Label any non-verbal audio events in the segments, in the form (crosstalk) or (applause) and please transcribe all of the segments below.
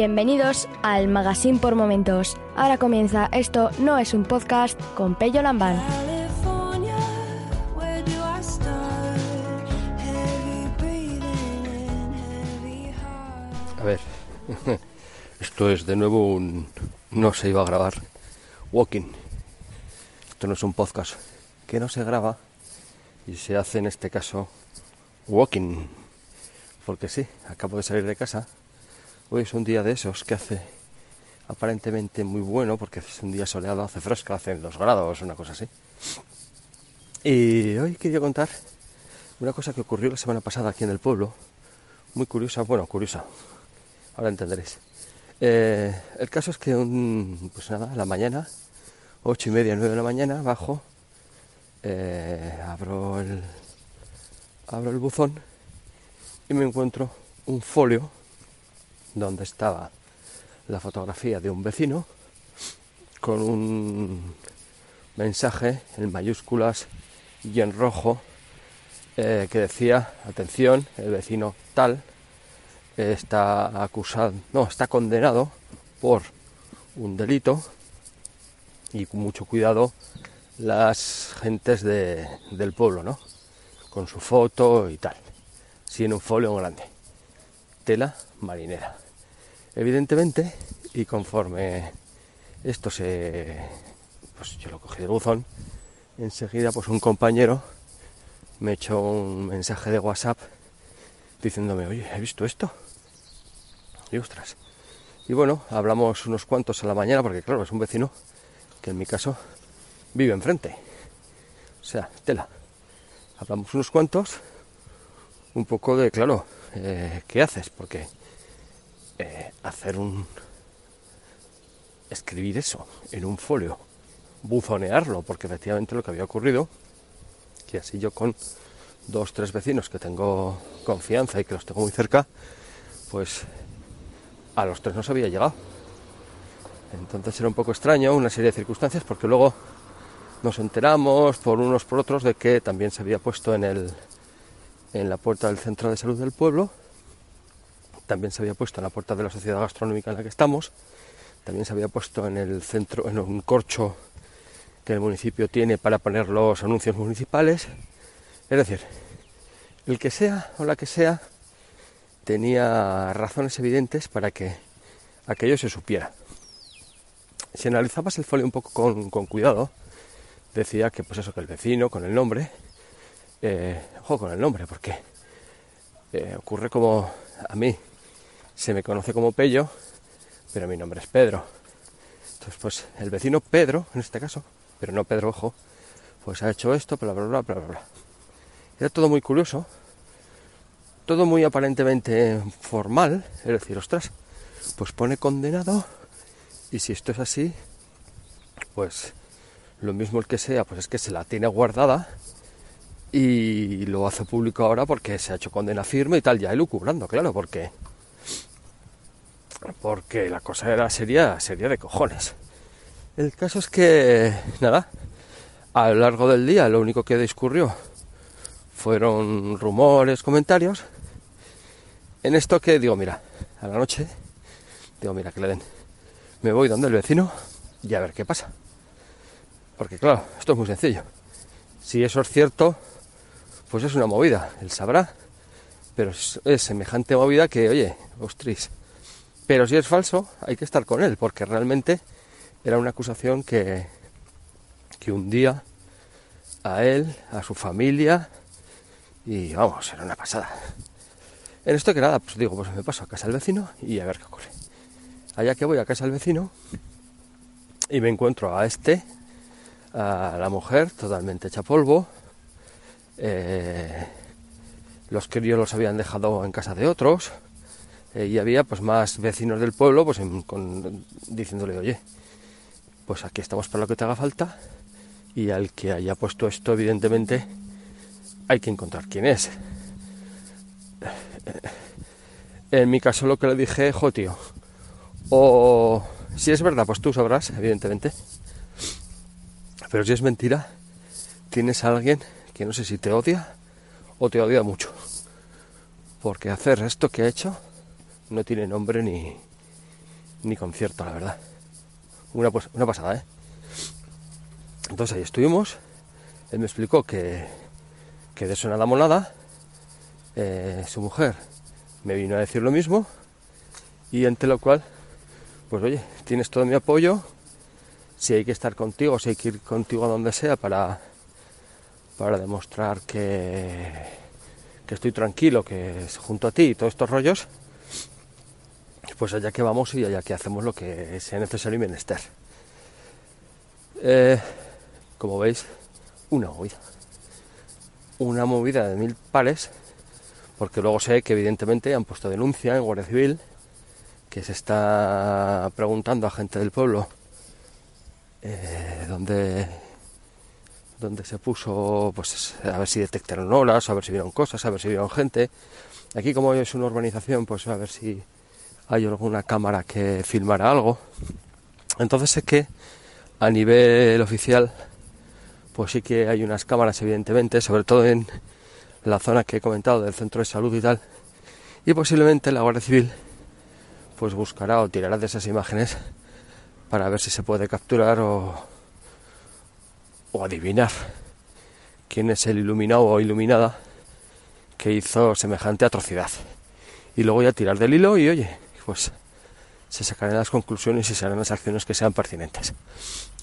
Bienvenidos al Magazine por Momentos. Ahora comienza Esto no es un podcast con Pello Lambán. A ver, (laughs) esto es de nuevo un... No se iba a grabar. Walking. Esto no es un podcast que no se graba y se hace en este caso walking. Porque sí, acabo de salir de casa. Hoy es un día de esos que hace aparentemente muy bueno porque es un día soleado, hace fresco, hace dos grados, una cosa así. Y hoy quería contar una cosa que ocurrió la semana pasada aquí en el pueblo. Muy curiosa, bueno, curiosa, ahora entenderéis. Eh, el caso es que un, pues nada, a la mañana, ocho y media, nueve de la mañana, bajo, eh, abro el abro el buzón y me encuentro un folio donde estaba la fotografía de un vecino con un mensaje en mayúsculas y en rojo eh, que decía atención el vecino tal está acusado, no, está condenado por un delito y con mucho cuidado las gentes de- del pueblo, ¿no? Con su foto y tal. Sí, en un folio grande. Tela marinera. Evidentemente, y conforme esto se... Pues yo lo cogí del buzón, enseguida pues un compañero me echó un mensaje de WhatsApp diciéndome, oye, ¿he visto esto? Y ostras. Y bueno, hablamos unos cuantos a la mañana, porque claro, es un vecino que en mi caso vive enfrente. O sea, tela. Hablamos unos cuantos, un poco de, claro, eh, ¿qué haces? Porque eh, hacer un... escribir eso en un folio, buzonearlo, porque efectivamente lo que había ocurrido, que así yo con dos, tres vecinos que tengo confianza y que los tengo muy cerca, pues a los tres no se había llegado. Entonces era un poco extraño, una serie de circunstancias, porque luego nos enteramos por unos por otros de que también se había puesto en el en la puerta del centro de salud del pueblo, también se había puesto en la puerta de la sociedad gastronómica en la que estamos, también se había puesto en el centro, en un corcho que el municipio tiene para poner los anuncios municipales. Es decir, el que sea o la que sea tenía razones evidentes para que aquello se supiera. Si analizabas el folio un poco con, cuidado, decía que pues eso, que el vecino con el nombre, eh, ojo con el nombre, porque eh, ocurre como a mí se me conoce como Pello, pero mi nombre es Pedro. Entonces, pues el vecino Pedro, en este caso, pero no Pedro Ojo, pues ha hecho esto, bla, bla, bla, bla, bla. Era todo muy curioso, todo muy aparentemente formal, es decir, ostras, pues pone condenado, y si esto es así, pues lo mismo el que sea, pues es que se la tiene guardada y lo hace público ahora porque se ha hecho condena firme y tal, ya elucubrando, claro, porque porque la cosa era seria, seria de cojones. El caso es que, nada, a lo largo del día lo único que discurrió fueron rumores, comentarios. En esto que digo, mira, a la noche, digo, mira, que le den. Me voy donde el vecino y a ver qué pasa. Porque claro, esto es muy sencillo. Si eso es cierto, pues es una movida, él sabrá. Pero es, semejante movida que, oye, ostris. Pero si es falso, hay que estar con él, porque realmente era una acusación que, que hundía a él, a su familia, y vamos, era una pasada. En esto que nada, pues digo, pues me paso a casa del vecino y a ver qué ocurre. Allá que voy a casa del vecino y me encuentro a este, a la mujer totalmente hecha polvo. Eh, los críos los habían dejado en casa de otros eh, y había pues más vecinos del pueblo pues en- con- diciéndole oye pues aquí estamos para lo que te haga falta y al que haya puesto esto evidentemente hay que encontrar quién es en mi caso lo que le dije jo tío o si es verdad pues tú sabrás evidentemente pero si es mentira tienes a alguien que no sé si te odia o te odia mucho porque hacer esto que ha hecho no tiene nombre ni, ni concierto, la verdad. Una, una pasada, ¿eh? Entonces ahí estuvimos. Él me explicó que, que de eso nada monada. Eh, su mujer me vino a decir lo mismo. Y ante lo cual, pues oye, tienes todo mi apoyo. Si hay que estar contigo, si hay que ir contigo a donde sea para, para demostrar que, que estoy tranquilo, que es junto a ti y todos estos rollos, pues allá que vamos y allá que hacemos lo que sea necesario y menester. Eh, como veis, una movida. Una movida de mil pares, porque luego sé que evidentemente han puesto denuncia en Guardia Civil, que se está preguntando a gente del pueblo eh, dónde, dónde se puso, pues a ver si detectaron olas, a ver si vieron cosas, a ver si vieron gente. Aquí como es una urbanización, pues a ver si hay alguna cámara que filmara algo. Entonces sé que a nivel oficial, pues sí que hay unas cámaras, evidentemente, sobre todo en la zona que he comentado del centro de salud y tal. Y posiblemente la Guardia Civil, pues buscará o tirará de esas imágenes para ver si se puede capturar o, o adivinar quién es el iluminado o iluminada que hizo semejante atrocidad. Y luego ya tirar del hilo y oye, pues se sacarán las conclusiones y se harán las acciones que sean pertinentes.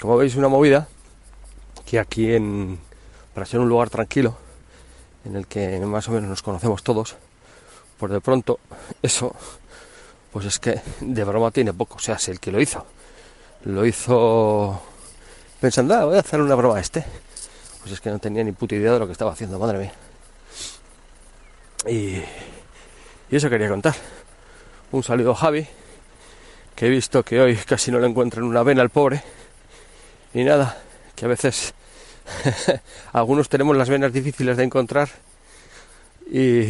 Como veis, una movida que aquí en para ser un lugar tranquilo en el que más o menos nos conocemos todos, por de pronto eso pues es que de broma tiene poco, o sea, si el que lo hizo lo hizo pensando, ah, voy a hacer una broma a este. Pues es que no tenía ni puta idea de lo que estaba haciendo, madre mía. Y, y eso quería contar. Un saludo a Javi, que he visto que hoy casi no le encuentran una vena al pobre. Y nada, que a veces (laughs) algunos tenemos las venas difíciles de encontrar y,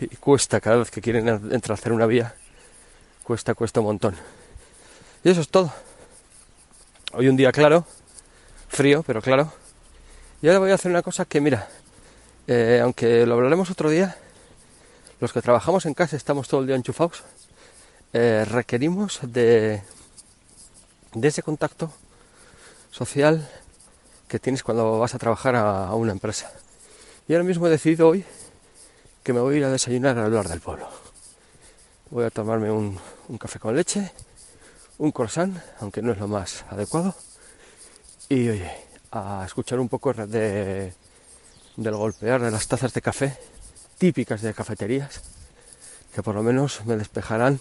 y cuesta cada vez que quieren entrar a hacer una vía. Cuesta, cuesta un montón. Y eso es todo. Hoy un día claro, frío, pero claro. Y ahora voy a hacer una cosa que, mira, eh, aunque lo hablaremos otro día, los que trabajamos en casa estamos todo el día enchufados, eh, requerimos de, ese contacto social que tienes cuando vas a trabajar a, una empresa. Y ahora mismo he decidido hoy que me voy a ir a desayunar al bar del pueblo. Voy a tomarme un, un café con leche, un croissant, aunque no es lo más adecuado. Y oye, a escuchar un poco de, del golpear de las tazas de café típicas de cafeterías, que por lo menos me despejarán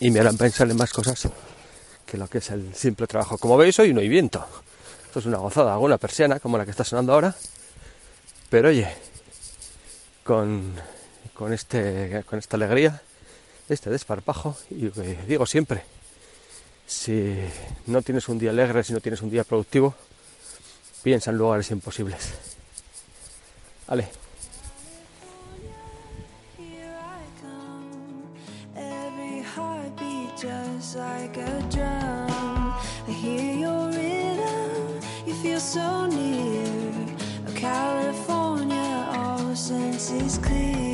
y me harán pensar en más cosas que lo que es el simple trabajo. Como veis, hoy no hay viento. Esto es una gozada, hago una persiana como la que está sonando ahora. Pero oye, con, con, este, con esta alegría, este desparpajo, y digo siempre, si no tienes un día alegre, si no tienes un día productivo, piensa en lugares imposibles. Vale. So near. California, all senses clear.